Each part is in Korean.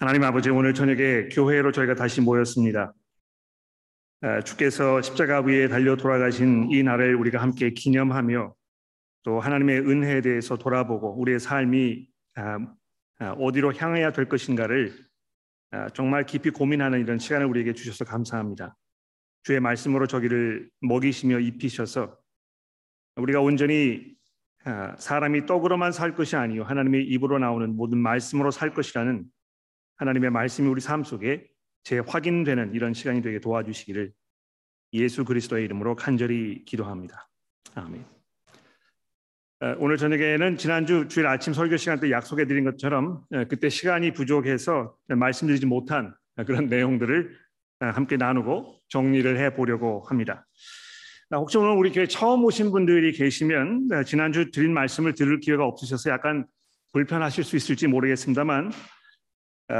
하나님 아버지 오늘 저녁에 교회로 저희가 다시 모였습니다. 아, 주께서 십자가 위에 달려 돌아가신 이 날을 우리가 함께 기념하며 또 하나님의 은혜에 대해서 돌아보고 우리의 삶이 아, 아, 어디로 향해야 될 것인가를 정말 깊이 고민하는 이런 시간을 우리에게 주셔서 감사합니다. 주의 말씀으로 저기를 먹이시며 입히셔서 우리가 온전히 사람이 떡으로만 살 것이 아니요 하나님의 입으로 나오는 모든 말씀으로 살 것이라는 하나님의 말씀이 우리 삶 속에 재확인되는 이런 시간이 되게 도와주시기를 예수 그리스도의 이름으로 간절히 기도합니다. 아멘. 오늘 저녁에는 지난주 주일 아침 설교 시간 때 약속해 드린 것처럼 그때 시간이 부족해서 말씀드리지 못한 그런 내용들을 함께 나누고 정리를 해 보려고 합니다. 혹시 오늘 우리 교회 처음 오신 분들이 계시면 지난주 드린 말씀을 들을 기회가 없으셔서 약간 불편하실 수 있을지 모르겠습니다만 어,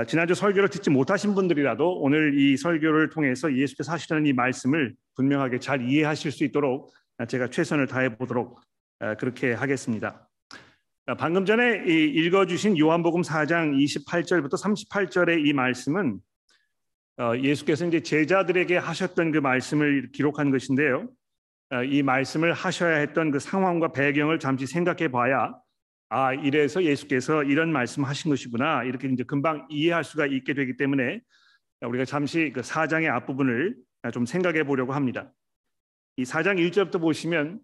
지난주 설교를 듣지 못하신 분들이라도 오늘 이 설교를 통해서 예수께서 하시려는 이 말씀을 분명하게 잘 이해하실 수 있도록 제가 최선을 다해 보도록 어, 그렇게 하겠습니다. 어, 방금 전에 읽어주신 요한복음 4장 28절부터 38절의 이 말씀은 예수께서 이제 제자들에게 하셨던 그 말씀을 기록한 것인데요. 이 말씀을 하셔야 했던 그 상황과 배경을 잠시 생각해 봐야 아 이래서 예수께서 이런 말씀하신 것이구나 이렇게 이제 금방 이해할 수가 있게 되기 때문에 우리가 잠시 그 4장의 앞부분을 좀 생각해 보려고 합니다. 이 4장 1절부터 보시면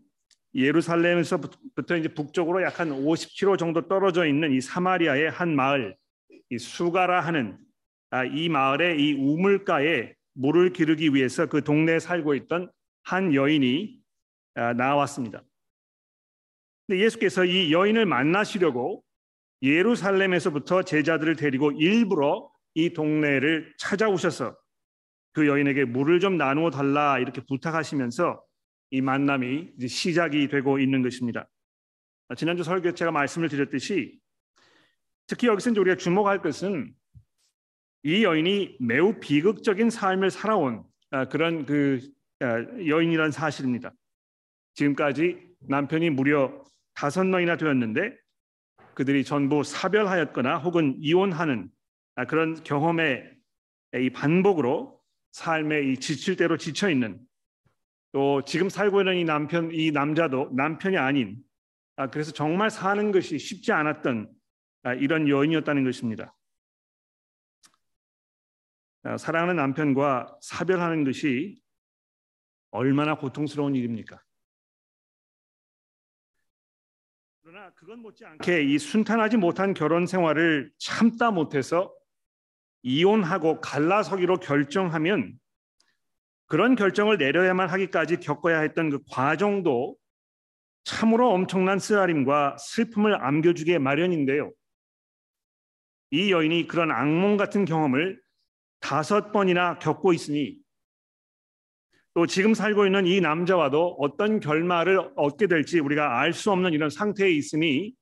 예루살렘에서부터 이제 북쪽으로 약한 50km 정도 떨어져 있는 이 사마리아의 한 마을, 이 수가라 하는 아, 이 마을의 이 우물가에 물을 기르기 위해서 그 동네에 살고 있던 한 여인이 아, 나왔습니다. 근데 예수께서 이 여인을 만나시려고 예루살렘에서부터 제자들을 데리고 일부러 이 동네를 찾아오셔서 그 여인에게 물을 좀 나누어 달라 이렇게 부탁하시면서 이 만남이 시작이 되고 있는 것입니다. 지난주 설교 제가 말씀을 드렸듯이 특히 여기서 이제 우리가 주목할 것은 이 여인이 매우 비극적인 삶을 살아온 아, 그런 그 아, 여인이라는 사실입니다. 지금까지 남편이 무려 다섯 명이나 되었는데 그들이 전부 사별하였거나 혹은 이혼하는 아, 그런 경험의 이 반복으로 삶에 이 지칠 대로 지쳐 있는 또 지금 살고 있는 이 남편 이 남자도 남편이 아닌 아, 그래서 정말 사는 것이 쉽지 않았던 아, 이런 여인이었다는 것입니다. 사랑하는 남편과 사별하는 것이 얼마나 고통스러운 일입니까? 그건 못지않게 이 순탄하지 못한 결혼 생활을 참다 못해서 이혼하고 갈라서기로 결정하면 그런 결정을 내려야만 하기까지 겪어야 했던 그 과정도 참으로 엄청난 쓰라림과 슬픔을 안겨주게 마련인데요. 이 여인이 그런 악몽 같은 경험을 다섯 번이나 겪고 있으니 또 지금 살고 있는 이 남자와도 어떤 결말을 얻게 될지 우리가 알 수 없는 이런 상태에 있으니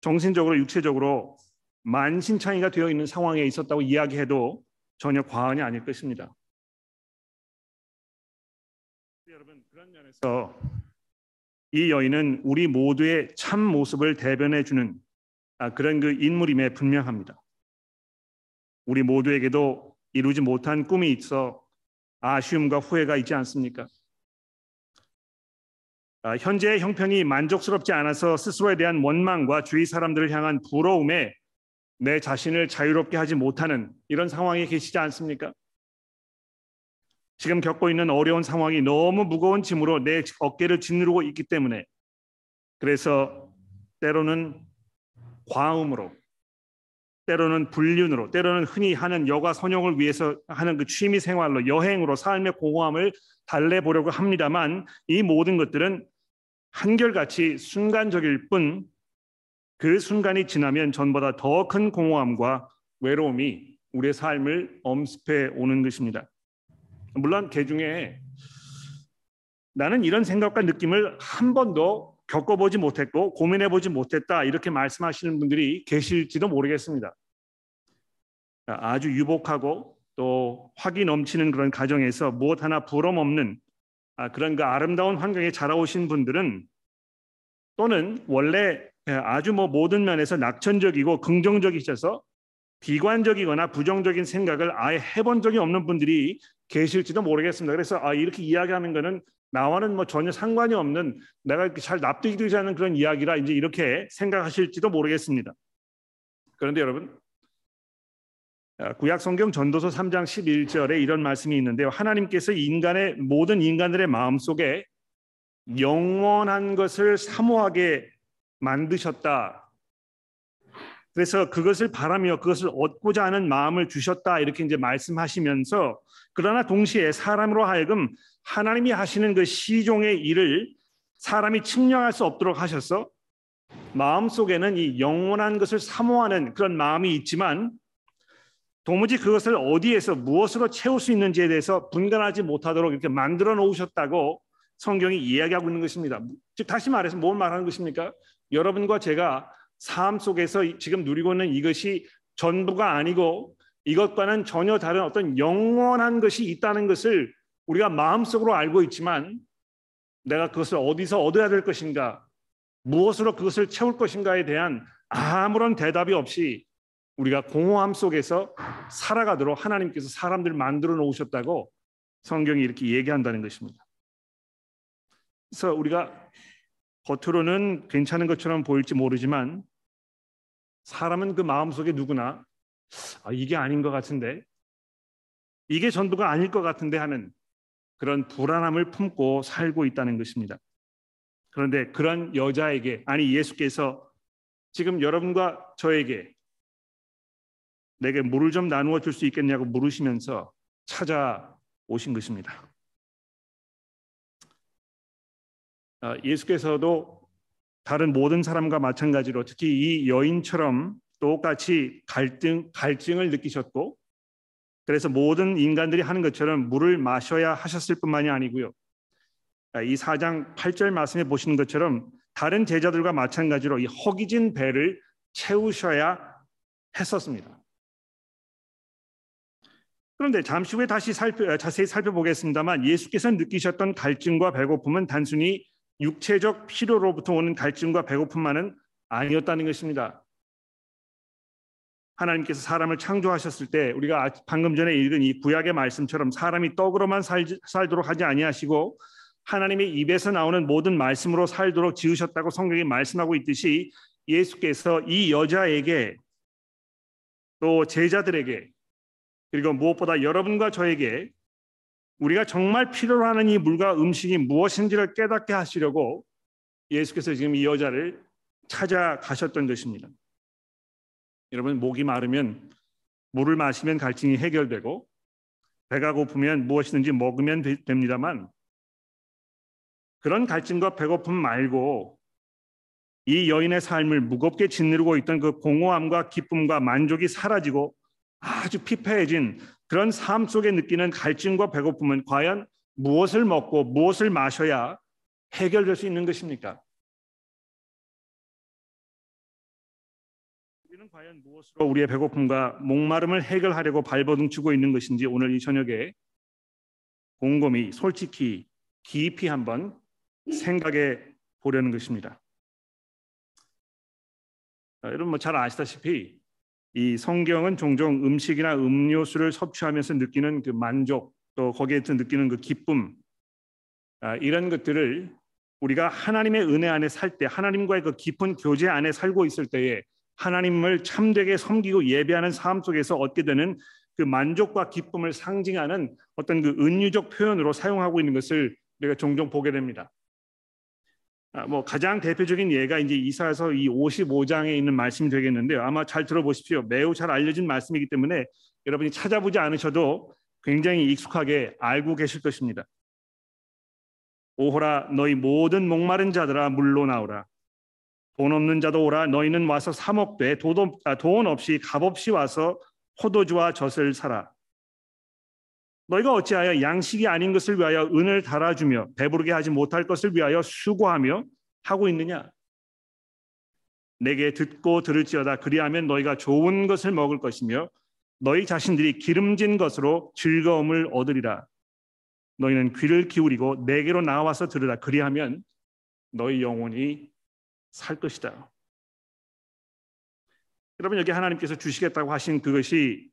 정신적으로 육체적으로 만신창이가 되어 있는 상황에 있었다고 이야기해도 전혀 과언이 아닐 것입니다. 여러분 그런 면에서 이 여인은 우리 모두의 참 모습을 대변해 주는 아, 그런 그 인물임에 분명합니다. 우리 모두에게도 이루지 못한 꿈이 있어 아쉬움과 후회가 있지 않습니까? 아, 현재의 형편이 만족스럽지 않아서 스스로에 대한 원망과 주위 사람들을 향한 부러움에 내 자신을 자유롭게 하지 못하는 이런 상황에 계시지 않습니까? 지금 겪고 있는 어려운 상황이 너무 무거운 짐으로 내 어깨를 짓누르고 있기 때문에 그래서 때로는 과음으로 때로는 불륜으로, 때로는 흔히 하는 여가 선용을 위해서 하는 그 취미 생활로, 여행으로 삶의 공허함을 달래보려고 합니다만 이 모든 것들은 한결같이 순간적일 뿐 그 순간이 지나면 전보다 더 큰 공허함과 외로움이 우리의 삶을 엄습해 오는 것입니다. 물론 개 중에 나는 이런 생각과 느낌을 한 번도 겪어보지 못했고 고민해보지 못했다 이렇게 말씀하시는 분들이 계실지도 모르겠습니다. 아주 유복하고 또 화기 넘치는 그런 가정에서 무엇 하나 부럼 없는 아, 그런 그 아름다운 환경에 자라오신 분들은 또는 원래 아주 뭐 모든 면에서 낙천적이고 긍정적이셔서 비관적이거나 부정적인 생각을 아예 해본 적이 없는 분들이 계실지도 모르겠습니다. 그래서 아 이렇게 이야기하는 거는 나와는 뭐 전혀 상관이 없는 내가 잘 납득이 되지 않는 그런 이야기라 이제 이렇게 생각하실지도 모르겠습니다. 그런데 여러분 아, 구약 성경 전도서 3장 11절에 이런 말씀이 있는데요. 하나님께서 인간의 모든 인간들의 마음 속에 영원한 것을 사모하게 만드셨다. 그래서 그것을 바라며 그것을 얻고자 하는 마음을 주셨다 이렇게 이제 말씀하시면서 그러나 동시에 사람으로 하여금 하나님이 하시는 그 시종의 일을 사람이 측량할 수 없도록 하셔서 마음 속에는 이 영원한 것을 사모하는 그런 마음이 있지만 도무지 그것을 어디에서 무엇으로 채울 수 있는지에 대해서 분간하지 못하도록 이렇게 만들어 놓으셨다고 성경이 이야기하고 있는 것입니다. 즉 다시 말해서 뭘 말하는 것입니까? 여러분과 제가 삶 속에서 지금 누리고 있는 이것이 전부가 아니고 이것과는 전혀 다른 어떤 영원한 것이 있다는 것을 우리가 마음속으로 알고 있지만 내가 그것을 어디서 얻어야 될 것인가 무엇으로 그것을 채울 것인가에 대한 아무런 대답이 없이 우리가 공허함 속에서 살아가도록 하나님께서 사람들 만들어 놓으셨다고 성경이 이렇게 얘기한다는 것입니다. 그래서 우리가 겉으로는 괜찮은 것처럼 보일지 모르지만 사람은 그 마음속에 누구나 아, 이게 아닌 것 같은데 이게 전부가 아닐 것 같은데 하는 그런 불안함을 품고 살고 있다는 것입니다. 그런데 그런 여자에게 아니 예수께서 지금 여러분과 저에게 내게 물을 좀 나누어 줄 수 있겠냐고 물으시면서 찾아오신 것입니다. 아, 예수께서도 다른 모든 사람과 마찬가지로 특히 이 여인처럼 똑같이 갈등 갈증을 느끼셨고 그래서 모든 인간들이 하는 것처럼 물을 마셔야 하셨을 뿐만이 아니고요. 아, 이 4장 8절 말씀에 보시는 것처럼 다른 제자들과 마찬가지로 이 허기진 배를 채우셔야 했었습니다. 그런데 잠시 후에 다시 살펴, 자세히 살펴보겠습니다만 예수께서 느끼셨던 갈증과 배고픔은 단순히 육체적 필요로부터 오는 갈증과 배고픔만은 아니었다는 것입니다. 하나님께서 사람을 창조하셨을 때 우리가 아, 방금 전에 읽은 이 구약의 말씀처럼 사람이 떡으로만 살, 살도록 하지 아니하시고 하나님의 입에서 나오는 모든 말씀으로 살도록 지으셨다고 성경이 말씀하고 있듯이 예수께서 이 여자에게 또 제자들에게 그리고 무엇보다 여러분과 저에게 우리가 정말 필요로 하는 이 물과 음식이 무엇인지를 깨닫게 하시려고 예수께서 지금 이 여자를 찾아가셨던 것입니다. 여러분 목이 마르면 물을 마시면 갈증이 해결되고 배가 고프면 무엇이든지 먹으면 됩니다만 그런 갈증과 배고픔 말고 이 여인의 삶을 무겁게 짓누르고 있던 그 공허함과 기쁨과 만족이 사라지고 아주 피폐해진 그런 삶 속에 느끼는 갈증과 배고픔은 과연 무엇을 먹고 무엇을 마셔야 해결될 수 있는 것입니까? 우리는 과연 무엇으로 우리의 배고픔과 목마름을 해결하려고 발버둥치고 있는 것인지 오늘 이 저녁에 곰곰이 솔직히 깊이 한번 생각해 보려는 것입니다. 여러분 뭐 잘 아시다시피 이 성경은 종종 음식이나 음료수를 섭취하면서 느끼는 그 만족 또 거기에서 느끼는 그 기쁨 아, 이런 것들을 우리가 하나님의 은혜 안에 살 때 하나님과의 그 깊은 교제 안에 살고 있을 때에 하나님을 참되게 섬기고 예배하는 삶 속에서 얻게 되는 그 만족과 기쁨을 상징하는 어떤 그 은유적 표현으로 사용하고 있는 것을 우리가 종종 보게 됩니다. 아, 뭐 가장 대표적인 예가 이제 이사에서 이 55장에 있는 말씀이 되겠는데요. 아마 잘 들어보십시오. 매우 잘 알려진 말씀이기 때문에 여러분이 찾아보지 않으셔도 굉장히 익숙하게 알고 계실 것입니다. 오호라 너희 모든 목마른 자들아 물로 나오라. 돈 없는 자도 오라 너희는 와서 사 먹되 아, 돈 없이 값없이 와서 포도주와 젖을 사라. 너희가 어찌하여 양식이 아닌 것을 위하여 은을 달아주며 배부르게 하지 못할 것을 위하여 수고하며 하고 있느냐? 내게 듣고 들을지어다 그리하면 너희가 좋은 것을 먹을 것이며 너희 자신들이 기름진 것으로 즐거움을 얻으리라. 너희는 귀를 기울이고 내게로 나와서 들으라. 그리하면 너희 영혼이 살 것이다. 여러분 여기 하나님께서 주시겠다고 하신 그것이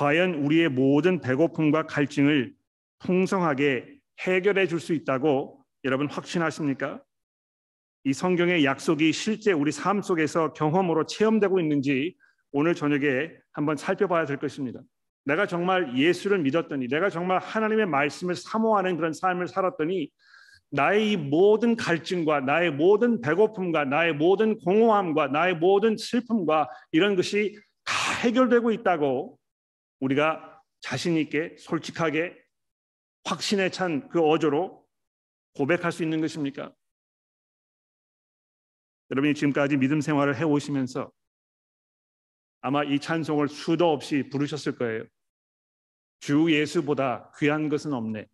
과연 우리의 모든 배고픔과 갈증을 풍성하게 해결해 줄 수 있다고 여러분 확신하십니까? 이 성경의 약속이 실제 우리 삶 속에서 경험으로 체험되고 있는지 오늘 저녁에 한번 살펴봐야 될 것입니다. 내가 정말 예수를 믿었더니 내가 정말 하나님의 말씀을 사모하는 그런 삶을 살았더니 나의 이 모든 갈증과 나의 모든 배고픔과 나의 모든 공허함과 나의 모든 슬픔과 이런 것이 다 해결되고 있다고 우리가 자신 있게 솔직하게 확신에 찬 그 어조로 고백할 수 있는 것입니까? 여러분이 지금까지 믿음 생활을 해 오시면서 아마 이 찬송을 수도 없이 부르셨을 거예요. 주 예수보다 귀한 것은 없네.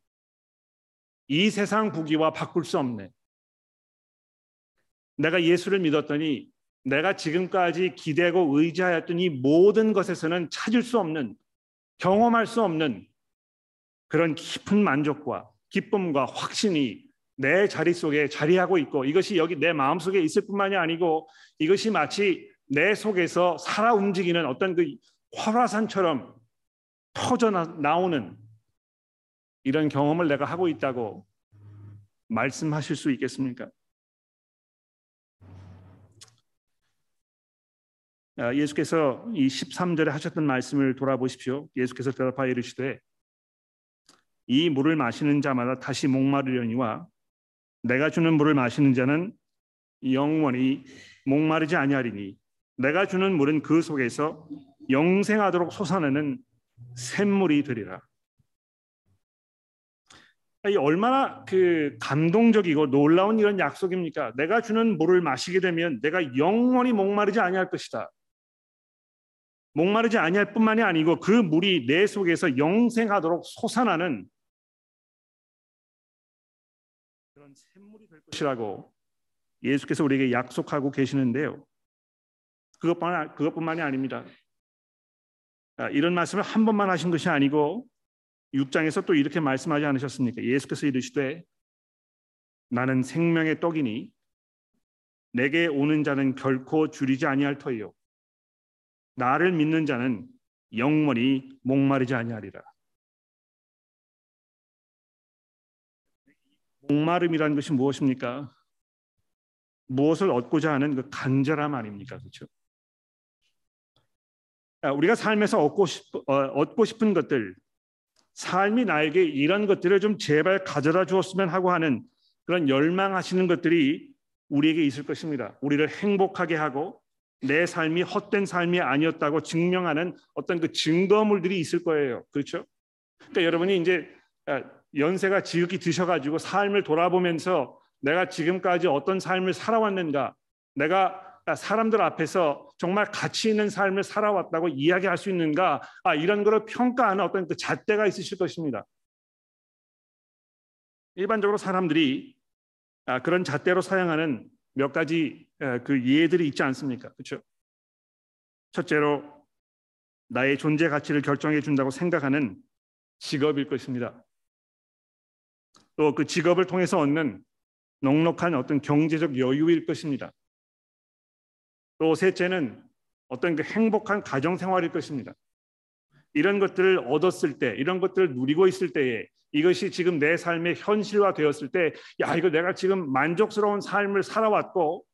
이 세상 부귀와 바꿀 수 없네. 내가 예수를 믿었더니 내가 지금까지 기대고 의지하였던 이 모든 것에서는 찾을 수 없는 경험할 수 없는 그런 깊은 만족과 기쁨과 확신이 내 자리 속에 자리하고 있고 이것이 여기 내 마음 속에 있을 뿐만이 아니고 이것이 마치 내 속에서 살아 움직이는 어떤 그 화라산처럼 터져 나오는 이런 경험을 내가 하고 있다고 말씀하실 수 있겠습니까? 예수께서 이 13절에 하셨던 말씀을 돌아보십시오. 예수께서 대답하여 이르시되 이 물을 마시는 자마다 다시 목마르려니와 내가 주는 물을 마시는 자는 영원히 목마르지 아니하리니 내가 주는 물은 그 속에서 영생하도록 솟아내는 샘물이 되리라. 이 얼마나 그 감동적이고 놀라운 이런 약속입니까? 내가 주는 물을 마시게 되면 내가 영원히 목마르지 아니할 것이다. 목마르지 아니할 뿐만이 아니고 그 물이 내 속에서 영생하도록 솟아나는 그런 샘물이 될 것이라고 예수께서 우리에게 약속하고 계시는데요. 그것뿐만 그것뿐만이 아닙니다. 아, 이런 말씀을 한 번만 하신 것이 아니고 6장에서 또 이렇게 말씀하지 않으셨습니까? 예수께서 이르시되 나는 생명의 떡이니 내게 오는 자는 결코 줄이지 아니할 터이요 나를 믿는 자는 영원히 목마르지 아니하리라. 목마름이라는 것이 무엇입니까? 무엇을 얻고자 하는 그 간절함 아닙니까? 그렇죠? 아, 우리가 삶에서 얻고, 싶, 어, 얻고 싶은 것들, 삶이 나에게 이런 것들을 좀 제발 가져다 주었으면 하고 하는 그런 열망하시는 것들이 우리에게 있을 것입니다. 우리를 행복하게 하고 내 삶이 헛된 삶이 아니었다고 증명하는 어떤 그 증거물들이 있을 거예요. 그렇죠? 그러니까 여러분이 이제 아, 연세가 지극히 드셔가지고 삶을 돌아보면서 내가 지금까지 어떤 삶을 살아왔는가, 내가 사람들 앞에서 정말 가치 있는 삶을 살아왔다고 이야기할 수 있는가, 아, 이런 거를 평가하는 어떤 그 잣대가 있으실 것입니다. 일반적으로 사람들이 아, 그런 잣대로 사용하는 몇 가지 그 예들이 있지 않습니까? 그렇죠? 첫째로 나의 존재 가치를 결정해 준다고 생각하는 직업일 것입니다. 또 그 직업을 통해서 얻는 넉넉한 어떤 경제적 여유일 것입니다. 또 셋째는 어떤 그 행복한 가정 생활일 것입니다. 이런 것들을 얻었을 때, 이런 것들을 누리고 있을 때에 이것이 지금 내 삶의 현실화 되었을 때, 야 이거 내가 지금 만족스러운 삶을 살아왔고,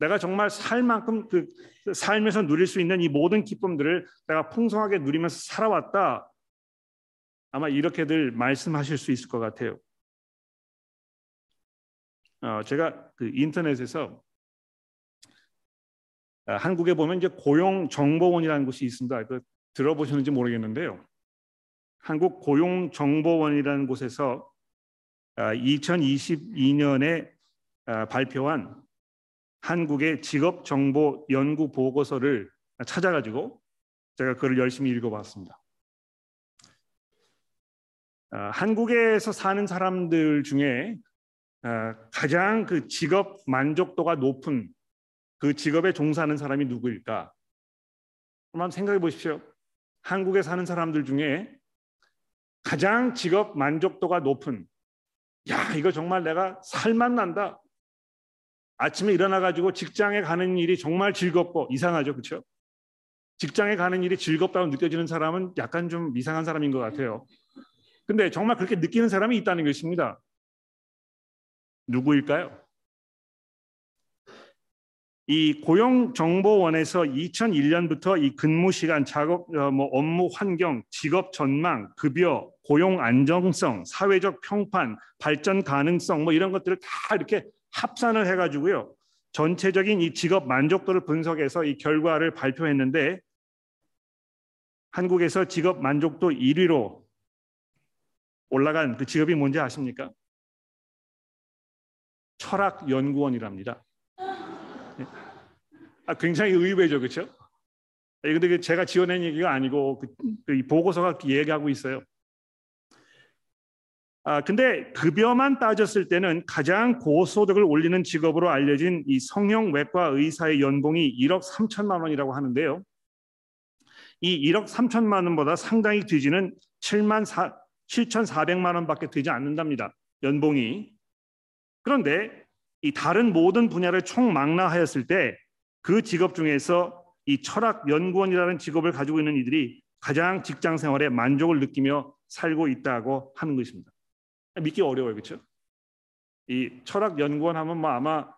내가 정말 살 만큼 그 삶에서 누릴 수 있는 이 모든 기쁨들을 내가 풍성하게 누리면서 살아왔다. 아마 이렇게들 말씀하실 수 있을 것 같아요. 어, 제가 그 인터넷에서 아, 한국에 보면 이제 고용 정보원이라는 곳이 있습니다. 그 들어보셨는지 모르겠는데요. 한국 고용정보원이라는 곳에서 2022년에 아, 아, 발표한 한국의 직업정보 연구 보고서를 찾아가지고 제가 그걸 열심히 읽어봤습니다. 한국에서 사는 사람들 중에 아, 가장 그 직업 만족도가 높은 그 직업에 종사하는 사람이 누구일까? 한번 생각해 보십시오. 한국에 사는 사람들 중에 가장 직업 만족도가 높은 야 이거 정말 내가 살만 난다. 아침에 일어나 가지고 직장에 가는 일이 정말 즐겁고 이상하죠, 그렇죠? 직장에 가는 일이 즐겁다고 느껴지는 사람은 약간 좀 이상한 사람인 것 같아요. 근데 정말 그렇게 느끼는 사람이 있다는 것입니다. 누구일까요? 이 고용정보원에서 2001년부터 이 근무 시간, 작업, 어, 뭐 업무 환경, 직업 전망, 급여, 고용 안정성, 사회적 평판, 발전 가능성 뭐 이런 것들을 다 이렇게 합산을 해가지고요. 전체적인 이 직업 만족도를 분석해서 이 결과를 발표했는데 한국에서 직업 만족도 1위로 올라간 그 직업이 뭔지 아십니까? 철학 연구원이랍니다. 아, 굉장히 의외죠, 그렇죠? 근데 제가 지어낸 얘기가 아니고 그, 그 보고서가 얘기하고 있어요. 아, 근데 급여만 따졌을 때는 가장 고소득을 올리는 직업으로 알려진 이 성형외과 의사의 연봉이 1억 3천만 원이라고 하는데요. 이 1억 3천만 원보다 상당히 뒤지는 7만 4, 7,400만 원밖에 되지 않는답니다. 연봉이. 그런데 이 다른 모든 분야를 총망라하였을 때 그 직업 중에서 이 철학 연구원이라는 직업을 가지고 있는 이들이 가장 직장 생활에 만족을 느끼며 살고 있다고 하는 것입니다. 믿기 어려워요, 그렇죠? 이 철학 연구원 하면 뭐 아마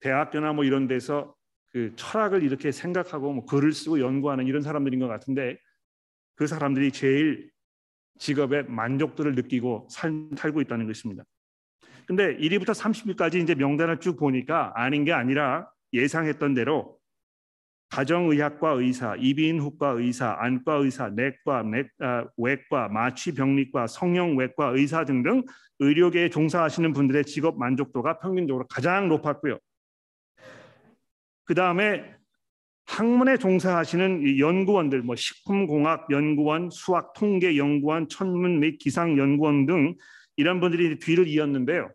대학교나 뭐 이런 데서 그 철학을 이렇게 생각하고 뭐 글을 쓰고 연구하는 이런 사람들인 것 같은데 그 사람들이 제일 직업의 만족도를 느끼고 살, 살고 있다는 것입니다. 근데 1위부터 30위까지 이제 명단을 쭉 보니까 아닌 게 아니라 예상했던 대로 가정의학과 의사, 이비인후과 의사, 안과 의사, 내과, 내, 아, 외과, 마취병리과, 성형외과 의사 등등 의료계에 종사하시는 분들의 직업 만족도가 평균적으로 가장 높았고요. 그 다음에 학문에 종사하시는 연구원들, 뭐 식품공학 연구원, 수학 통계 연구원, 천문 및 기상 연구원 등 이런 분들이 뒤를 이었는데요.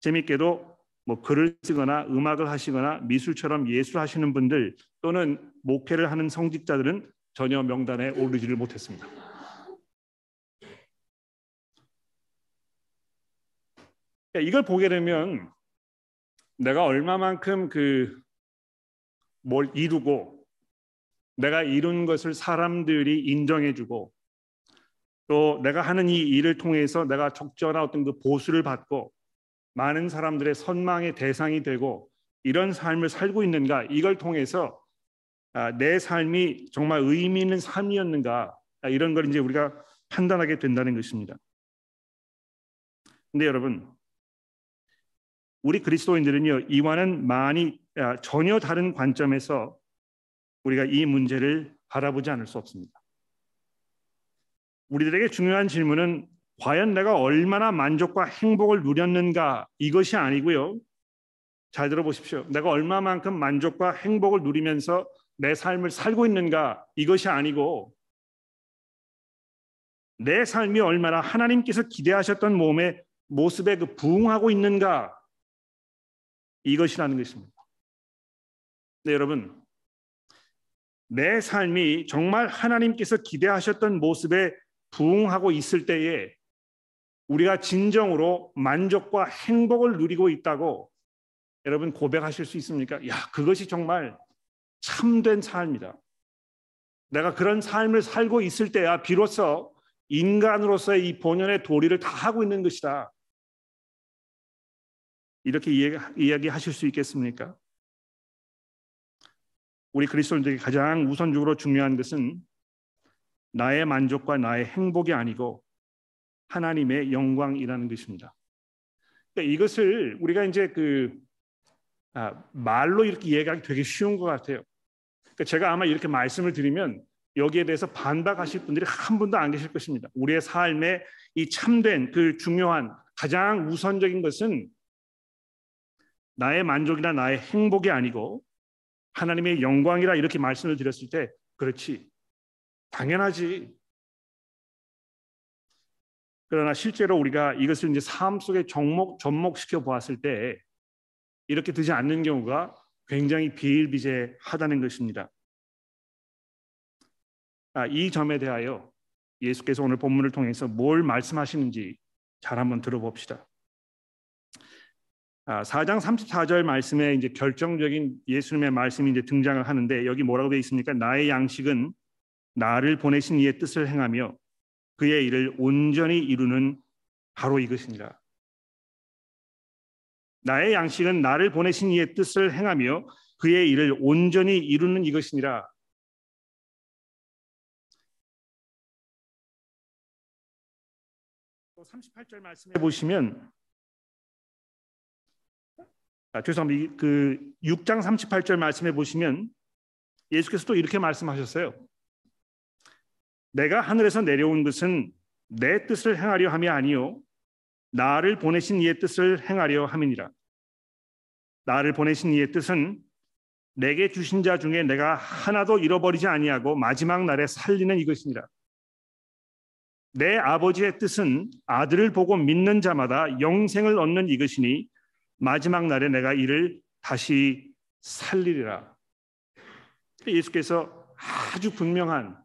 재밌게도 뭐 글을 쓰거나 음악을 하시거나 미술처럼 예술하시는 분들 또는 목회를 하는 성직자들은 전혀 명단에 오르지를 못했습니다. 이걸 보게 되면 내가 얼마만큼 그 뭘 이루고 내가 이룬 것을 사람들이 인정해주고 또 내가 하는 이 일을 통해서 내가 적절한 어떤 그 보수를 받고 많은 사람들의 선망의 대상이 되고 이런 삶을 살고 있는가 이걸 통해서 아, 내 삶이 정말 의미 있는 삶이었는가 아, 이런 걸 이제 우리가 판단하게 된다는 것입니다. 근데 여러분 우리 그리스도인들은요 이와는 많이 아, 전혀 다른 관점에서 우리가 이 문제를 바라보지 않을 수 없습니다. 우리들에게 중요한 질문은 과연 내가 얼마나 만족과 행복을 누렸는가 이것이 아니고요. 잘 들어보십시오. 내가 얼마만큼 만족과 행복을 누리면서 내 삶을 살고 있는가 이것이 아니고 내 삶이 얼마나 하나님께서 기대하셨던 몸의 모습에 그 부응하고 있는가 이것이라는 것입니다. 네, 여러분. 내 삶이 정말 하나님께서 기대하셨던 모습에 부응하고 있을 때에 우리가 진정으로 만족과 행복을 누리고 있다고 여러분 고백하실 수 있습니까? 야, 그것이 정말 참된 삶이다. 내가 그런 삶을 살고 있을 때야 비로소 인간으로서의 이 본연의 도리를 다 하고 있는 것이다. 이렇게 이야기, 하실 수 있겠습니까? 우리 그리스도인들에게 가장 우선적으로 중요한 것은 나의 만족과 나의 행복이 아니고 하나님의 영광이라는 것입니다. 그러니까 이것을 우리가 이제 그 아, 말로 이렇게 이해하기 되게 쉬운 것 같아요. 그러니까 제가 아마 이렇게 말씀을 드리면 여기에 대해서 반박하실 분들이 한 분도 안 계실 것입니다. 우리의 삶에 이 참된 그 중요한 가장 우선적인 것은 나의 만족이나 나의 행복이 아니고 하나님의 영광이라 이렇게 말씀을 드렸을 때 그렇지 당연하지 그러나 실제로 우리가 이것을 이제 삶 속에 접목, 접목시켜 보았을 때 이렇게 되지 않는 경우가 굉장히 비일비재하다는 것입니다. 아, 이 점에 대하여 예수께서 오늘 본문을 통해서 뭘 말씀하시는지 잘 한번 들어봅시다. 아, 4장 34절 말씀에 이제 결정적인 예수님의 말씀이 이제 등장을 하는데 여기 뭐라고 되어 있습니까? 나의 양식은 나를 보내신 이의 뜻을 행하며 그의 일을 온전히 이루는 바로 이것이니라. 나의 양식은 나를 보내신 이의 뜻을 행하며 그의 일을 온전히 이루는 이것이니라. 38절 말씀해 보시면 아, 죄송합니다. 그 6장 38절 말씀해 보시면 예수께서 또 이렇게 말씀하셨어요. 내가 하늘에서 내려온 것은 내 뜻을 행하려 함이 아니요 나를 보내신 이의 뜻을 행하려 함이니라. 나를 보내신 이의 뜻은 내게 주신 자 중에 내가 하나도 잃어버리지 아니하고 마지막 날에 살리는 이것이니라. 내 아버지의 뜻은 아들을 보고 믿는 자마다 영생을 얻는 이것이니 마지막 날에 내가 이를 다시 살리리라. 예수께서 아주 분명한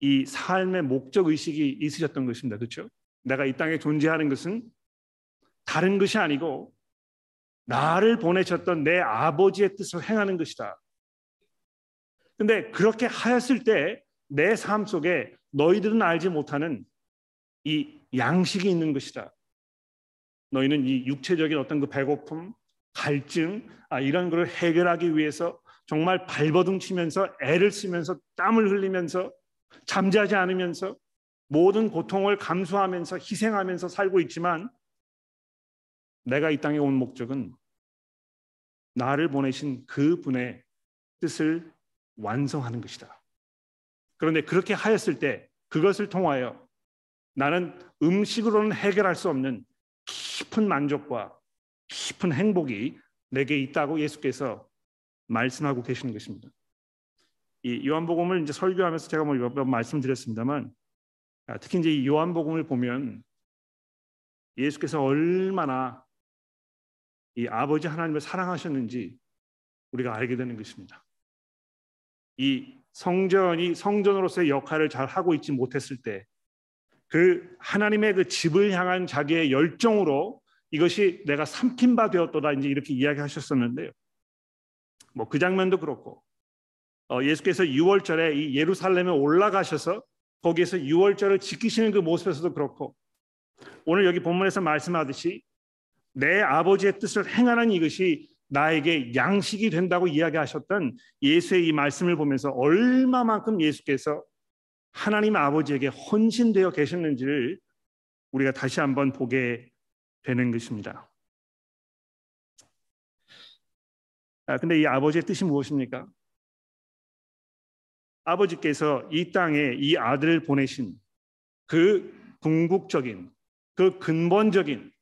이 삶의 목적 의식이 있으셨던 것입니다. 그렇죠? 내가 이 땅에 존재하는 것은 다른 것이 아니고 나를 보내셨던 내 아버지의 뜻을 행하는 것이다. 근데 그렇게 하였을 때 내 삶 속에 너희들은 알지 못하는 이 양식이 있는 것이다. 너희는 이 육체적인 어떤 그 배고픔, 갈증, 아, 이런 것을 해결하기 위해서 정말 발버둥 치면서 애를 쓰면서 땀을 흘리면서 잠자지 않으면서 모든 고통을 감수하면서 희생하면서 살고 있지만 내가 이 땅에 온 목적은 나를 보내신 그 분의 뜻을 완성하는 것이다. 그런데 그렇게 하였을 때 그것을 통하여 나는 음식으로는 해결할 수 없는 깊은 만족과 깊은 행복이 내게 있다고 예수께서 말씀하고 계시는 것입니다. 이 요한복음을 이제 설교하면서 제가 뭐몇번 말씀드렸습니다만 아, 특히 이제 이 요한복음을 보면 예수께서 얼마나 이 아버지 하나님을 사랑하셨는지 우리가 알게 되는 것입니다. 이 성전이 성전으로서의 역할을 잘 하고 있지 못했을 때 그 하나님의 그 집을 향한 자기의 열정으로 이것이 내가 삼킨 바 되었도다 이제 이렇게 이야기하셨었는데요. 뭐 그 장면도 그렇고 어, 예수께서 6월절에 이 예루살렘에 올라가셔서 거기에서 6월절을 지키시는 그 모습에서도 그렇고 오늘 여기 본문에서 말씀하듯이 내 아버지의 뜻을 행하는 이것이 나에게 양식이 된다고 이야기하셨던 예수의 이 말씀을 보면서 얼마만큼 예수께서 하나님 아버지에게 헌신되어 계셨는지를 우리가 다시 한번 보게 되는 것입니다. 아, 근데 이 아버지의 뜻이 무엇입니까? 아버지께서 이 땅에 이 아들을 보내신 그 궁극적인 그 근본적인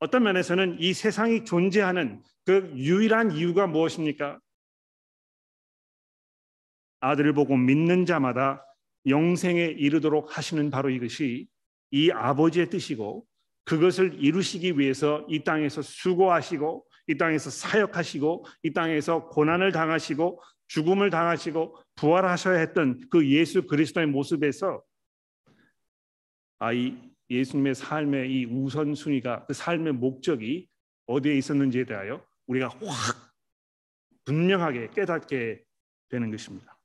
어떤 면에서는 이 세상이 존재하는 그 유일한 이유가 무엇입니까? 아들을 보고 믿는 자마다 영생에 이르도록 하시는 바로 이것이 이 아버지의 뜻이고 그것을 이루시기 위해서 이 땅에서 수고하시고 이 땅에서 사역하시고 이 땅에서 고난을 당하시고 죽음을 당하시고 부활하셔야 했던 그 예수 그리스도의 모습에서 아이 예수님의 삶의 이 우선순위가 그 삶의 목적이 어디에 있었는지에 대하여 우리가 확 분명하게 깨닫게 되는 것입니다.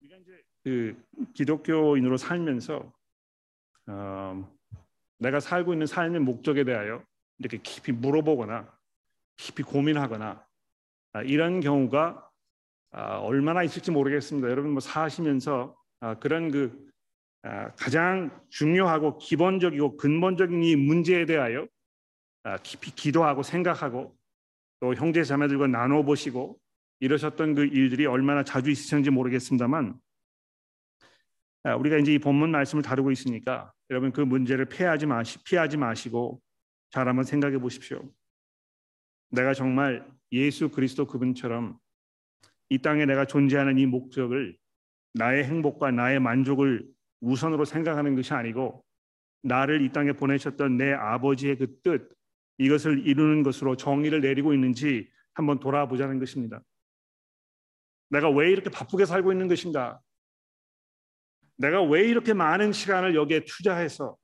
우리가 이제 그 기독교인으로 살면서 어, 내가 살고 있는 삶의 목적에 대하여 이렇게 깊이 물어보거나 깊이 고민하거나 아, 이런 경우가 아, 얼마나 있을지 모르겠습니다. 여러분 뭐 사시면서 아, 그런 그 아, 가장 중요하고 기본적이고 근본적인 이 문제에 대하여 깊이 기도하고 생각하고 또 형제 자매들과 나눠 보시고 이러셨던 그 일들이 얼마나 자주 있으셨는지 모르겠습니다만 우리가 이제 이 본문 말씀을 다루고 있으니까 여러분 그 문제를 피하지 마시 피하지 마시고 잘 한번 생각해 보십시오. 내가 정말 예수 그리스도 그분처럼 이 땅에 내가 존재하는 이 목적을 나의 행복과 나의 만족을 우선으로 생각하는 것이 아니고 나를 이 땅에 보내셨던 내 아버지의 그 뜻 이것을 이루는 것으로 정의를 내리고 있는지 한번 돌아보자는 것입니다. 내가 왜 이렇게 바쁘게 살고 있는 것인가? 내가 왜 이렇게 많은 시간을 여기에 투자해서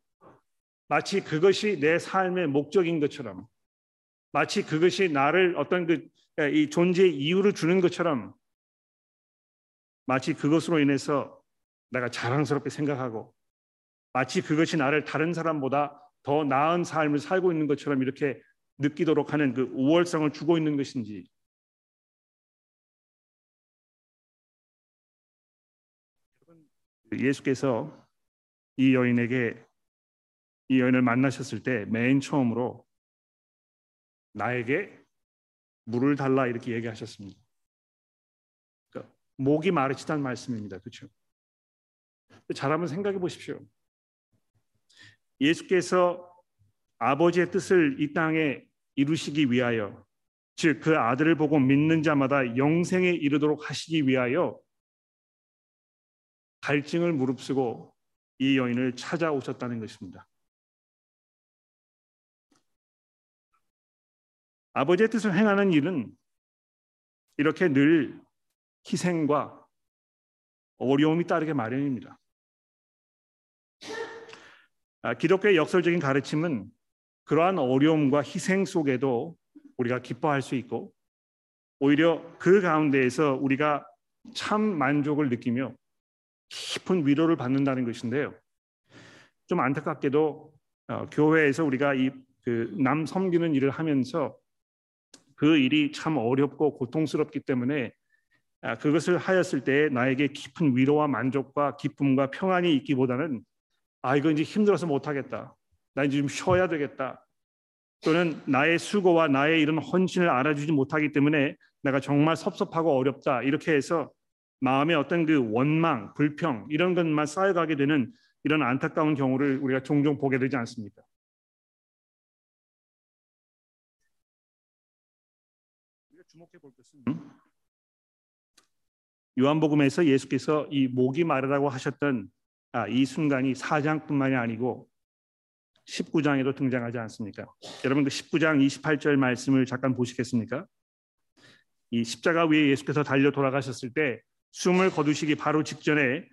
마치 그것이 내 삶의 목적인 것처럼 마치 그것이 나를 어떤 그 이 존재의 이유를 주는 것처럼 마치 그것으로 인해서 내가 자랑스럽게 생각하고 마치 그것이 나를 다른 사람보다 더 나은 삶을 살고 있는 것처럼 이렇게 느끼도록 하는 그 우월성을 주고 있는 것인지. 예수께서 이 여인에게 이 여인을 만나셨을 때 맨 처음으로 나에게 물을 달라 이렇게 얘기하셨습니다. 그러니까 목이 마르치다는 말씀입니다. 그렇죠? 잘 한번 생각해 보십시오. 예수께서 아버지의 뜻을 이 땅에 이루시기 위하여 즉 그 아들을 보고 믿는 자마다 영생에 이르도록 하시기 위하여 갈증을 무릅쓰고 이 여인을 찾아오셨다는 것입니다. 아버지의 뜻을 행하는 일은 이렇게 늘 희생과 어려움이 따르게 마련입니다. 아, 기독교의 역설적인 가르침은 그러한 어려움과 희생 속에도 우리가 기뻐할 수 있고 오히려 그 가운데에서 우리가 참 만족을 느끼며 깊은 위로를 받는다는 것인데요. 좀 안타깝게도 어, 교회에서 우리가 이 그 남 섬기는 일을 하면서 그 일이 참 어렵고 고통스럽기 때문에 아, 그것을 하였을 때 나에게 깊은 위로와 만족과 기쁨과 평안이 있기보다는 아 이거 이제 힘들어서 못하겠다. 나 이제 좀 쉬어야 되겠다. 또는 나의 수고와 나의 이런 헌신을 알아주지 못하기 때문에 내가 정말 섭섭하고 어렵다. 이렇게 해서 마음의 어떤 그 원망, 불평 이런 것만 쌓여가게 되는 이런 안타까운 경우를 우리가 종종 보게 되지 않습니까? 주목해 볼 것은 요한복음에서 예수께서 이 목이 마르다고 하셨던 아, 이 순간이 4장뿐만이 아니고 19장에도 등장하지 않습니까? 여러분 그 19장 28절 말씀을 잠깐 보시겠습니까? 이 십자가 위에 예수께서 달려 돌아가셨을 때 숨을 거두시기 바로 직전에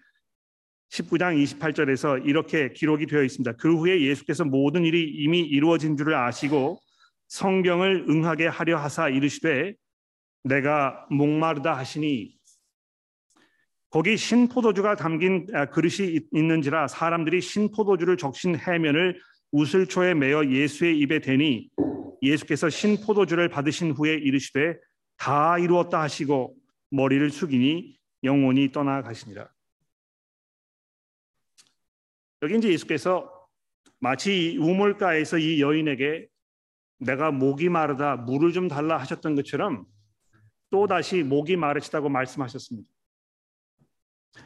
19장 28절에서 이렇게 기록이 되어 있습니다. 그 후에 예수께서 모든 일이 이미 이루어진 줄을 아시고 성경을 응하게 하려 하사 이르시되 내가 목마르다 하시니 거기 신포도주가 담긴 아, 그릇이 있는지라 사람들이 신포도주를 적신 해면을 우슬초에 매어 예수의 입에 대니 예수께서 신포도주를 받으신 후에 이르시되 다 이루었다 하시고 머리를 숙이니 영혼이 떠나가시니라. 여기 이제 예수께서 마치 우물가에서 이 여인에게 내가 목이 마르다 물을 좀 달라 하셨던 것처럼 또 다시 목이 마르시다고 말씀하셨습니다.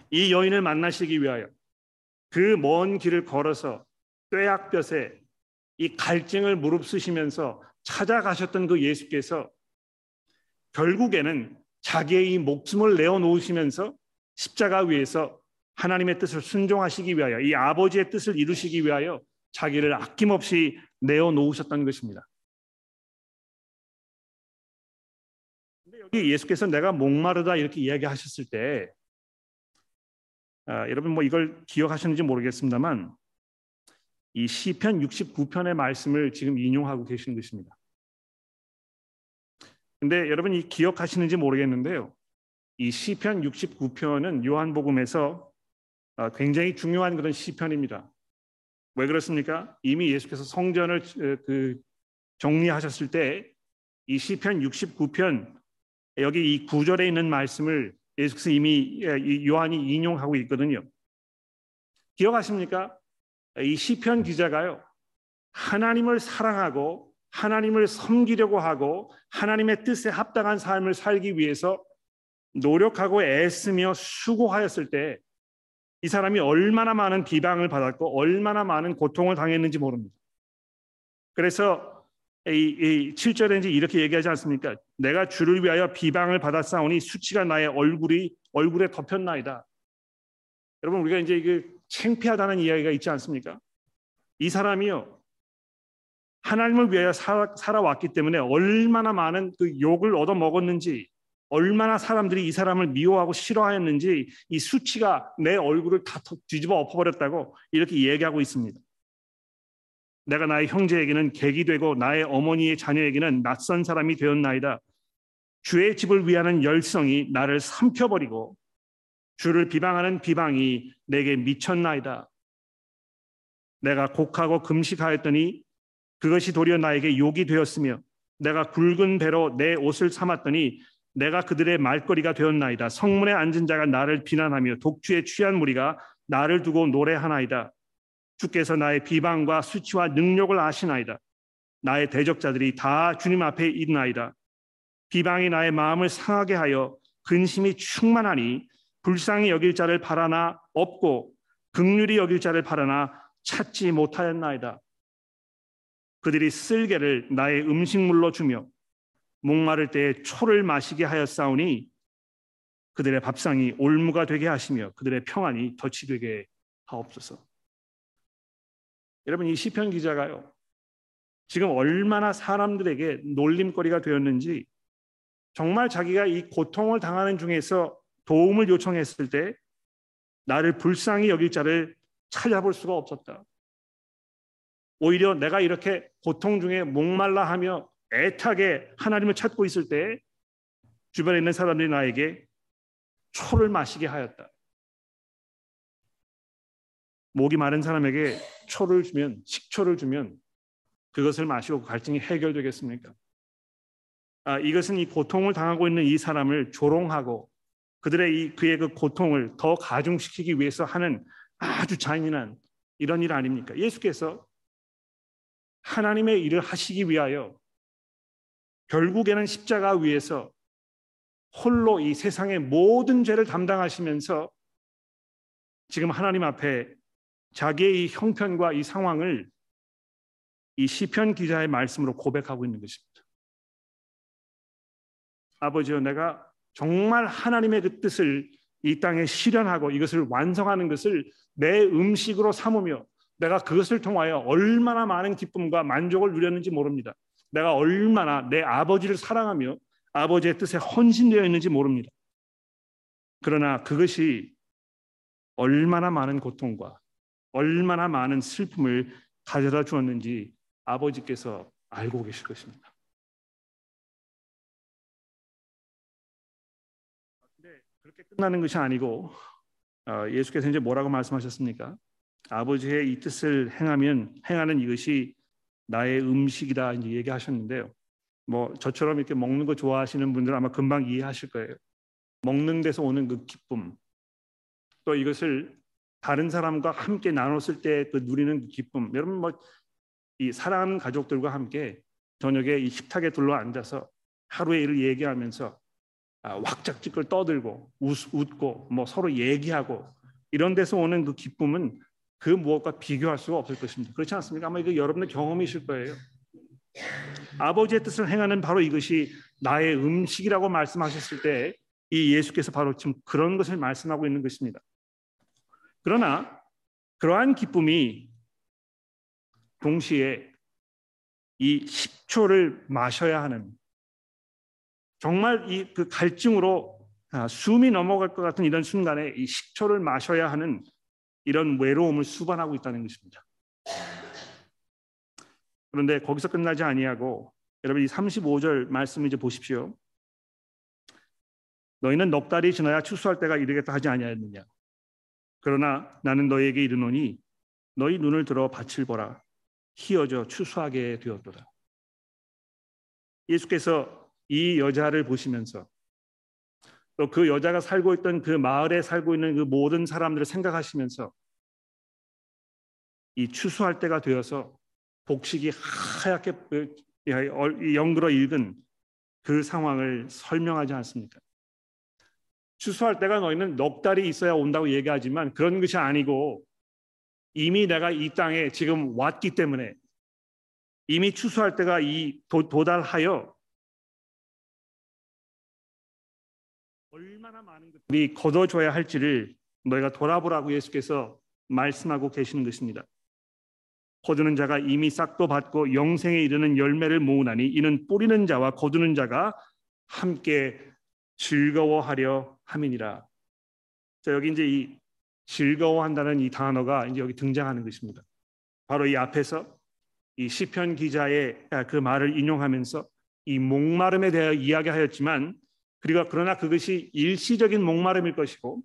이 여인을 만나시기 위하여 그 먼 길을 걸어서 뙤약볕에 이 갈증을 무릅쓰시면서 찾아가셨던 그 예수께서 결국에는 자기의 이 목숨을 내어놓으시면서 십자가 위에서 하나님의 뜻을 순종하시기 위하여 이 아버지의 뜻을 이루시기 위하여 자기를 아낌없이 내어놓으셨다는 것입니다. 예수께서 내가 목마르다 이렇게 이야기하셨을 때 아, 여러분 뭐 이걸 기억하셨는지 모르겠습니다만 이 시편 69편의 말씀을 지금 인용하고 계시는 것입니다. 근데 여러분 이 기억하시는지 모르겠는데요. 이 시편 69편은 요한복음에서 아, 굉장히 중요한 그런 시편입니다. 왜 그렇습니까? 이미 예수께서 성전을 그 정리하셨을 때 이 시편 69편 여기 이 구절에 있는 말씀을 예수께서 이미 요한이 인용하고 있거든요. 기억하십니까? 이 시편 기자가요. 하나님을 사랑하고 하나님을 섬기려고 하고 하나님의 뜻에 합당한 삶을 살기 위해서 노력하고 애쓰며 수고하였을 때 이 사람이 얼마나 많은 비방을 받았고 얼마나 많은 고통을 당했는지 모릅니다. 그래서 이, 이 7절에 이제 이렇게 얘기하지 않습니까? 내가 주를 위하여 비방을 받았사오니 수치가 나의 얼굴이 얼굴에 덮였나이다. 여러분 우리가 이제 이게 창피하다는 이야기가 있지 않습니까? 이 사람이요 하나님을 위하여 살아, 살아왔기 때문에 얼마나 많은 그 욕을 얻어 먹었는지 얼마나 사람들이 이 사람을 미워하고 싫어하였는지 이 수치가 내 얼굴을 다 뒤집어 엎어버렸다고 이렇게 얘기하고 있습니다. 내가 나의 형제에게는 객이 되고 나의 어머니의 자녀에게는 낯선 사람이 되었나이다. 주의 집을 위하는 열성이 나를 삼켜버리고 주를 비방하는 비방이 내게 미쳤나이다. 내가 곡하고 금식하였더니 그것이 도리어 나에게 욕이 되었으며 내가 굵은 배로 내 옷을 삼았더니 내가 그들의 말거리가 되었나이다. 성문에 앉은 자가 나를 비난하며 독주에 취한 무리가 나를 두고 노래하나이다. 주께서 나의 비방과 수치와 능력을 아시나이다. 나의 대적자들이 다 주님 앞에 있나이다. 비방이 나의 마음을 상하게 하여 근심이 충만하니 불쌍히 여길 자를 바라나 없고 극률이 여길 자를 바라나 찾지 못하였나이다. 그들이 쓸개를 나의 음식물로 주며 목마를 때에 초를 마시게 하였사오니 그들의 밥상이 올무가 되게 하시며 그들의 평안이 덫이 되게 하옵소서. 여러분 이 시편 기자가요. 지금 얼마나 사람들에게 놀림거리가 되었는지 정말 자기가 이 고통을 당하는 중에서 도움을 요청했을 때 나를 불쌍히 여길 자를 찾아볼 수가 없었다. 오히려 내가 이렇게 고통 중에 목말라 하며 애타게 하나님을 찾고 있을 때 주변에 있는 사람들이 나에게 초를 마시게 하였다. 목이 마른 사람에게 초를 주면 식초를 주면 그것을 마시고 갈증이 해결되겠습니까? 아, 이것은 이 고통을 당하고 있는 이 사람을 조롱하고 그들의 이 그의 그 고통을 더 가중시키기 위해서 하는 아주 잔인한 이런 일 아닙니까? 예수께서 하나님의 일을 하시기 위하여 결국에는 십자가 위에서 홀로 이 세상의 모든 죄를 담당하시면서 지금 하나님 앞에 자기의 이 형편과 이 상황을 이 시편 기자의 말씀으로 고백하고 있는 것입니다. 아버지여 내가 정말 하나님의 그 뜻을 이 땅에 실현하고 이것을 완성하는 것을 내 음식으로 삼으며 내가 그것을 통하여 얼마나 많은 기쁨과 만족을 누렸는지 모릅니다. 내가 얼마나 내 아버지를 사랑하며 아버지의 뜻에 헌신되어 있는지 모릅니다. 그러나 그것이 얼마나 많은 고통과 얼마나 많은 슬픔을 가져다 주었는지 아버지께서 알고 계실 것입니다. 근데 그렇게 끝나는 것이 아니고 어, 예수께서 이제 뭐라고 말씀하셨습니까? 아버지의 이 뜻을 행하면 행하는 이것이 나의 음식이다 이제 얘기하셨는데요. 뭐 저처럼 이렇게 먹는 거 좋아하시는 분들은 아마 금방 이해하실 거예요. 먹는 데서 오는 그 기쁨, 또 이것을 다른 사람과 함께 나눴을 때 그 누리는 그 기쁨. 여러분 뭐 이 사랑하는 가족들과 함께 저녁에 이 식탁에 둘러 앉아서 하루의 일을 얘기하면서 아, 왁작지껄 떠들고 웃, 고뭐 서로 얘기하고 이런 데서 오는 그 기쁨은 그 무엇과 비교할 수가 없을 것입니다. 그렇지 않습니까? 아마 이거 여러분의 경험이실 거예요. 아버지의 뜻을 행하는 바로 이것이 나의 음식이라고 말씀하셨을 때 이 예수께서 바로 지금 그런 것을 말씀하고 있는 것입니다. 그러나 그러한 기쁨이 동시에 이 10초를 마셔야 하는 정말 이 그 갈증으로 아, 숨이 넘어갈 것 같은 이런 순간에 이 10초를 마셔야 하는 이런 외로움을 수반하고 있다는 것입니다. 그런데 거기서 끝나지 아니하고 여러분 이 35절 말씀 이제 보십시오. 너희는 넉 달이 지나야 추수할 때가 이르겠다 하지 아니하였느냐. 그러나 나는 너희에게 이르노니 너희 눈을 들어 밭을 보라 희어져 추수하게 되었도다. 예수께서 이 여자를 보시면서 또 그 여자가 살고 있던 그 마을에 살고 있는 그 모든 사람들을 생각하시면서 이 추수할 때가 되어서 복식이 하얗게 영그러 읽은 그 상황을 설명하지 않습니까? 추수할 때가 너희는 넉 달이 있어야 온다고 얘기하지만 그런 것이 아니고 이미 내가 이 땅에 지금 왔기 때문에 이미 추수할 때가 이 도, 도달하여 얼마나 많은 것들이 거둬줘야 할지를 너희가 돌아보라고 예수께서 말씀하고 계시는 것입니다. 거두는 자가 이미 싹도 받고 영생에 이르는 열매를 모으나니 이는 뿌리는 자와 거두는 자가 함께 즐거워하려 함이니라. 자, 여기 이제 이 즐거워한다는 이 단어가 이제 여기 등장하는 것입니다. 바로 이 앞에서 이 시편 기자의 그 말을 인용하면서 이 목마름에 대하여 이야기하였지만 그리고 그러나 그것이 일시적인 목마름일 것이고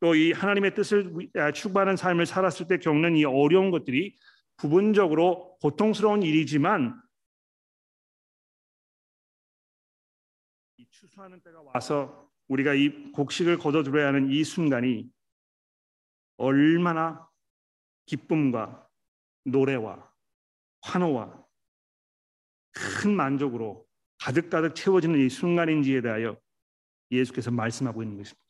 또 이 하나님의 뜻을 추구하는 삶을 살았을 때 겪는 이 어려운 것들이 부분적으로 고통스러운 일이지만 이 추수하는 때가 와서 우리가 이 곡식을 거둬들여야 하는 이 순간이 얼마나 기쁨과 노래와 환호와 큰 만족으로 가득가득 채워지는 이 순간인지에 대하여 예수께서 말씀하고 있는 것입니다.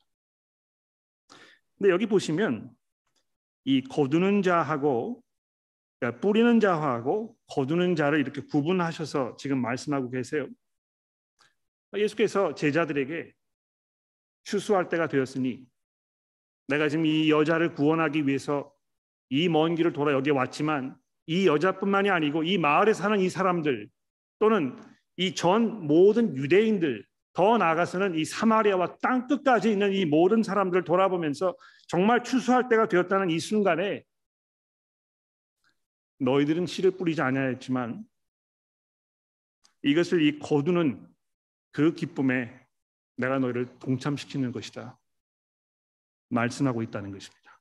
근데 여기 보시면 이 거두는 자하고 그러니까 뿌리는 자하고 거두는 자를 이렇게 구분하셔서 지금 말씀하고 계세요. 예수께서 제자들에게 추수할 때가 되었으니 내가 지금 이 여자를 구원하기 위해서 이 먼 길을 돌아 여기에 왔지만 이 여자뿐만이 아니고 이 마을에 사는 이 사람들 또는 이 전 모든 유대인들 더 나아가서는 이 사마리아와 땅 끝까지 있는 이 모든 사람들을 돌아보면서 정말 추수할 때가 되었다는 이 순간에 너희들은 씨를 뿌리지 아니하였지만 이것을 이 거두는 그 기쁨에 내가 너희를 동참시키는 것이다. 말씀하고 있다는 것입니다.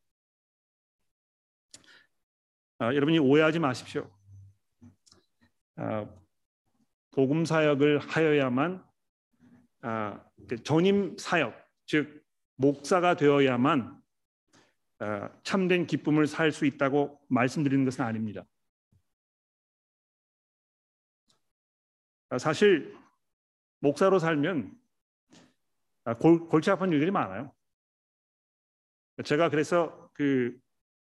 아, 여러분이 오해하지 마십시오. 아, 복음 사역을 하여야만 아, 그 전임 사역, 즉 목사가 되어야만 아, 참된 기쁨을 살 수 있다고 말씀드리는 것은 아닙니다. 아, 사실 목사로 살면 아, 골, 골치 아픈 일들이 많아요. 제가 그래서 그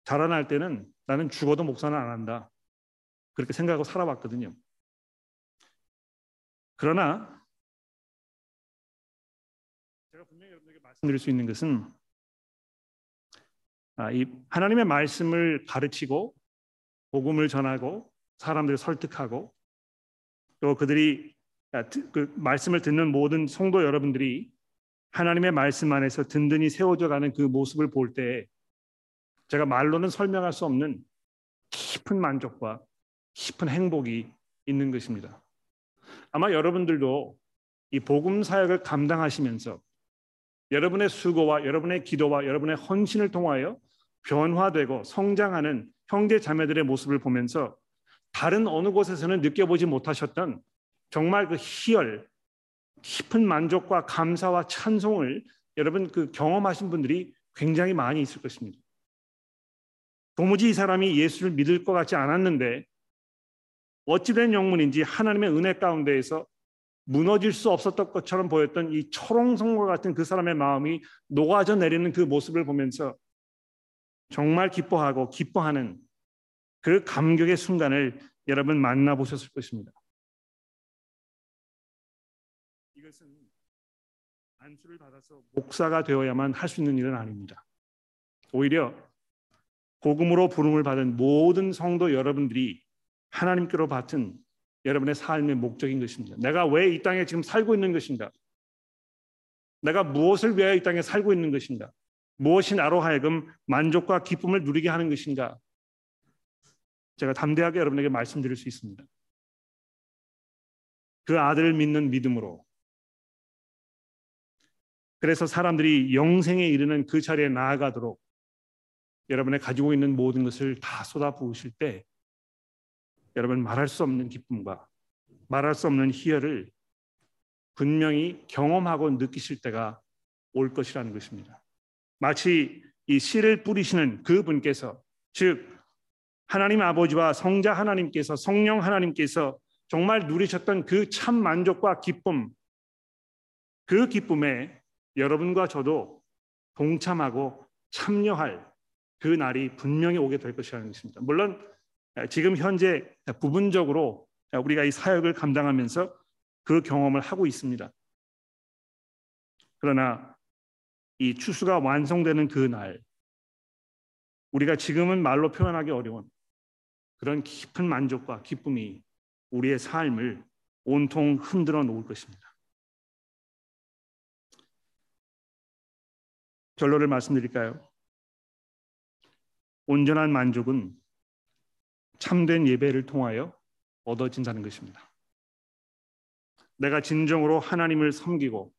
자라날 때는 나는 죽어도 목사는 안 한다. 그렇게 생각하고 살아왔거든요. 그러나 제가 분명히 여러분에게 말씀드릴 수 있는 것은 아, 이 하나님의 말씀을 가르치고 복음을 전하고 사람들을 설득하고 또 그들이 아, 그 말씀을 듣는 모든 성도 여러분들이 하나님의 말씀 안에서 든든히 세워져 가는 그 모습을 볼 때 제가 말로는 설명할 수 없는 깊은 만족과 깊은 행복이 있는 것입니다. 아마 여러분들도 이 복음 사역을 감당하시면서 여러분의 수고와 여러분의 기도와 여러분의 헌신을 통하여 변화되고 성장하는 형제 자매들의 모습을 보면서 다른 어느 곳에서는 느껴보지 못하셨던 정말 그 희열, 깊은 만족과 감사와 찬송을 여러분 그 경험하신 분들이 굉장히 많이 있을 것입니다. 도무지 이 사람이 예수를 믿을 것 같지 않았는데 어찌된 영문인지 하나님의 은혜 가운데에서 무너질 수 없었던 것처럼 보였던 이 초롱성과 같은 그 사람의 마음이 녹아져 내리는 그 모습을 보면서 정말 기뻐하고 기뻐하는 그 감격의 순간을 여러분 만나보셨을 것입니다. 이것은 안수를 받아서 목사가 되어야만 할 수 있는 일은 아닙니다. 오히려 복음으로 부름을 받은 모든 성도 여러분들이 하나님께로 받은 여러분의 삶의 목적인 것입니다. 내가 왜 이 땅에 지금 살고 있는 것인가? 내가 무엇을 위하여 이 땅에 살고 있는 것인가? 무엇이 나로 하여금 만족과 기쁨을 누리게 하는 것인가? 제가 담대하게 여러분에게 말씀드릴 수 있습니다. 그 아들을 믿는 믿음으로 그래서 사람들이 영생에 이르는 그 자리에 나아가도록 여러분의 가지고 있는 모든 것을 다 쏟아부으실 때 여러분 말할 수 없는 기쁨과 말할 수 없는 희열을 분명히 경험하고 느끼실 때가 올 것이라는 것입니다. 마치 이 씨를 뿌리시는 그 분께서 즉 하나님 아버지와 성자 하나님께서 성령 하나님께서 정말 누리셨던 그 참 만족과 기쁨 그 기쁨에 여러분과 저도 동참하고 참여할 그 날이 분명히 오게 될 것이라는 것입니다. 물론 지금 현재 부분적으로 우리가 이 사역을 감당하면서 그 경험을 하고 있습니다. 그러나 이 추수가 완성되는 그 날, 우리가 지금은 말로 표현하기 어려운 그런 깊은 만족과 기쁨이 우리의 삶을 온통 흔들어 놓을 것입니다. 결론을 말씀드릴까요? 온전한 만족은 참된 예배를 통하여 얻어진다는 것입니다. 내가 진정으로 하나님을 섬기고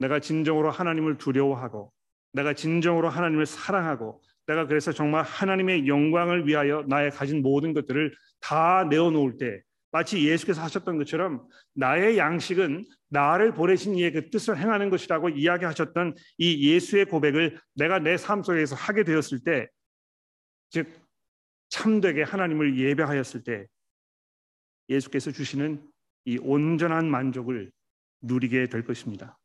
내가 진정으로 하나님을 두려워하고 내가 진정으로 하나님을 사랑하고 내가 그래서 정말 하나님의 영광을 위하여 나의 가진 모든 것들을 다 내어놓을 때 마치 예수께서 하셨던 것처럼 나의 양식은 나를 보내신 이의 그 뜻을 행하는 것이라고 이야기하셨던 이 예수의 고백을 내가 내 삶 속에서 하게 되었을 때, 즉 참되게 하나님을 예배하였을 때 예수께서 주시는 이 온전한 만족을 누리게 될 것입니다.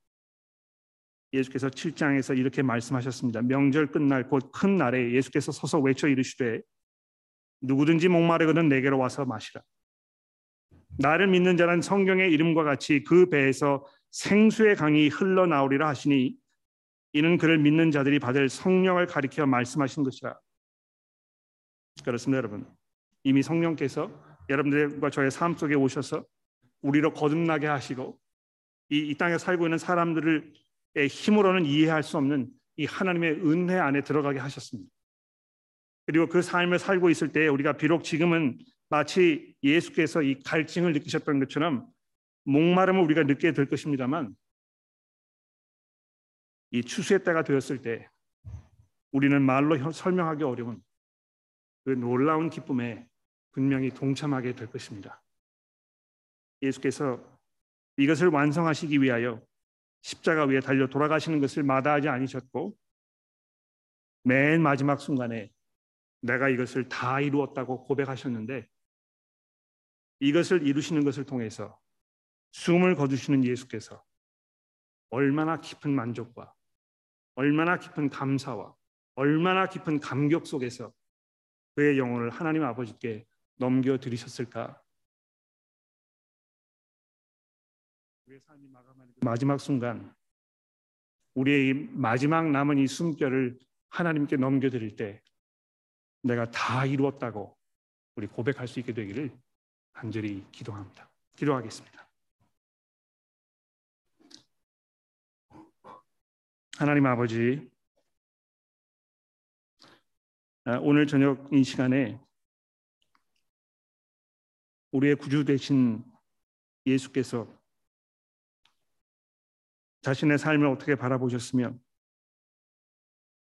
예수께서 7장에서 이렇게 말씀하셨습니다. 명절 끝날 곧 큰 날에 예수께서 서서 외쳐 이르시되 누구든지 목마르거든 내게로 와서 마시라. 나를 믿는 자는 성경의 이름과 같이 그 배에서 생수의 강이 흘러나오리라 하시니 이는 그를 믿는 자들이 받을 성령을 가리켜 말씀하신 것이라. 그렇습니다, 여러분. 이미 성령께서 여러분들과 저의 삶 속에 오셔서 우리로 거듭나게 하시고 이, 이 땅에 살고 있는 사람들의 힘으로는 이해할 수 없는 이 하나님의 은혜 안에 들어가게 하셨습니다. 그리고 그 삶을 살고 있을 때 우리가 비록 지금은 마치 예수께서 이 갈증을 느끼셨던 것처럼 목마름을 우리가 느끼게 될 것입니다만 이 추수의 때가 되었을 때 우리는 말로 설명하기 어려운 그 놀라운 기쁨에 분명히 동참하게 될 것입니다. 예수께서 이것을 완성하시기 위하여 십자가 위에 달려 돌아가시는 것을 마다하지 않으셨고 맨 마지막 순간에 내가 이것을 다 이루었다고 고백하셨는데 이것을 이루시는 것을 통해서 숨을 거두시는 예수께서 얼마나 깊은 만족과 얼마나 깊은 감사와 얼마나 깊은 감격 속에서 그의 영혼을 하나님 아버지께 넘겨 드리셨을까? 우리의 삶이 마감하는 그 마지막 순간 우리의 마지막 남은 이 숨결을 하나님께 넘겨 드릴 때 내가 다 이루었다고 우리 고백할 수 있게 되기를 간절히 기도합니다. 기도하겠습니다. 하나님 아버지, 아, 오늘 저녁 이 시간에 우리의 구주 되신 예수께서 자신의 삶을 어떻게 바라보셨으며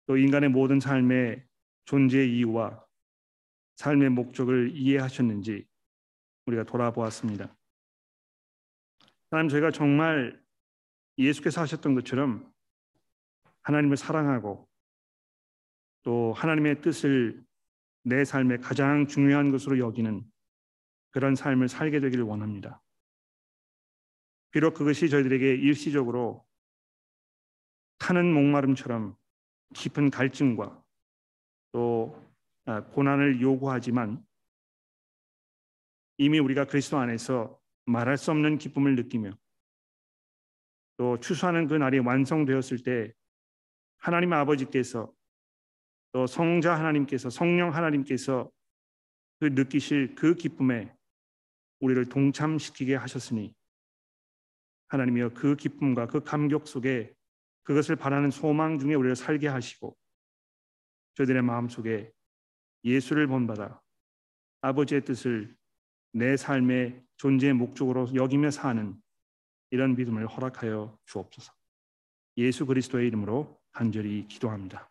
또 인간의 모든 삶의 존재 이유와 삶의 목적을 이해하셨는지 우리가 돌아보았습니다. 하나님 저희가 정말 예수께서 하셨던 것처럼 하나님을 사랑하고 또 하나님의 뜻을 내 삶의 가장 중요한 것으로 여기는 그런 삶을 살게 되기를 원합니다. 비록 그것이 저희들에게 일시적으로 타는 목마름처럼 깊은 갈증과 또 아, 고난을 요구하지만 이미 우리가 그리스도 안에서 말할 수 없는 기쁨을 느끼며 또 추수하는 그 날이 완성되었을 때 하나님 아버지께서 또 성자 하나님께서 성령 하나님께서 그 느끼실 그 기쁨에 우리를 동참시키게 하셨으니 하나님이여 그 기쁨과 그 감격 속에 그것을 바라는 소망 중에 우리를 살게 하시고 저희들의 마음 속에 예수를 본받아 아버지의 뜻을 내 삶의 존재의 목적으로 여기며 사는 이런 믿음을 허락하여 주옵소서. 예수 그리스도의 이름으로 간절히 기도합니다.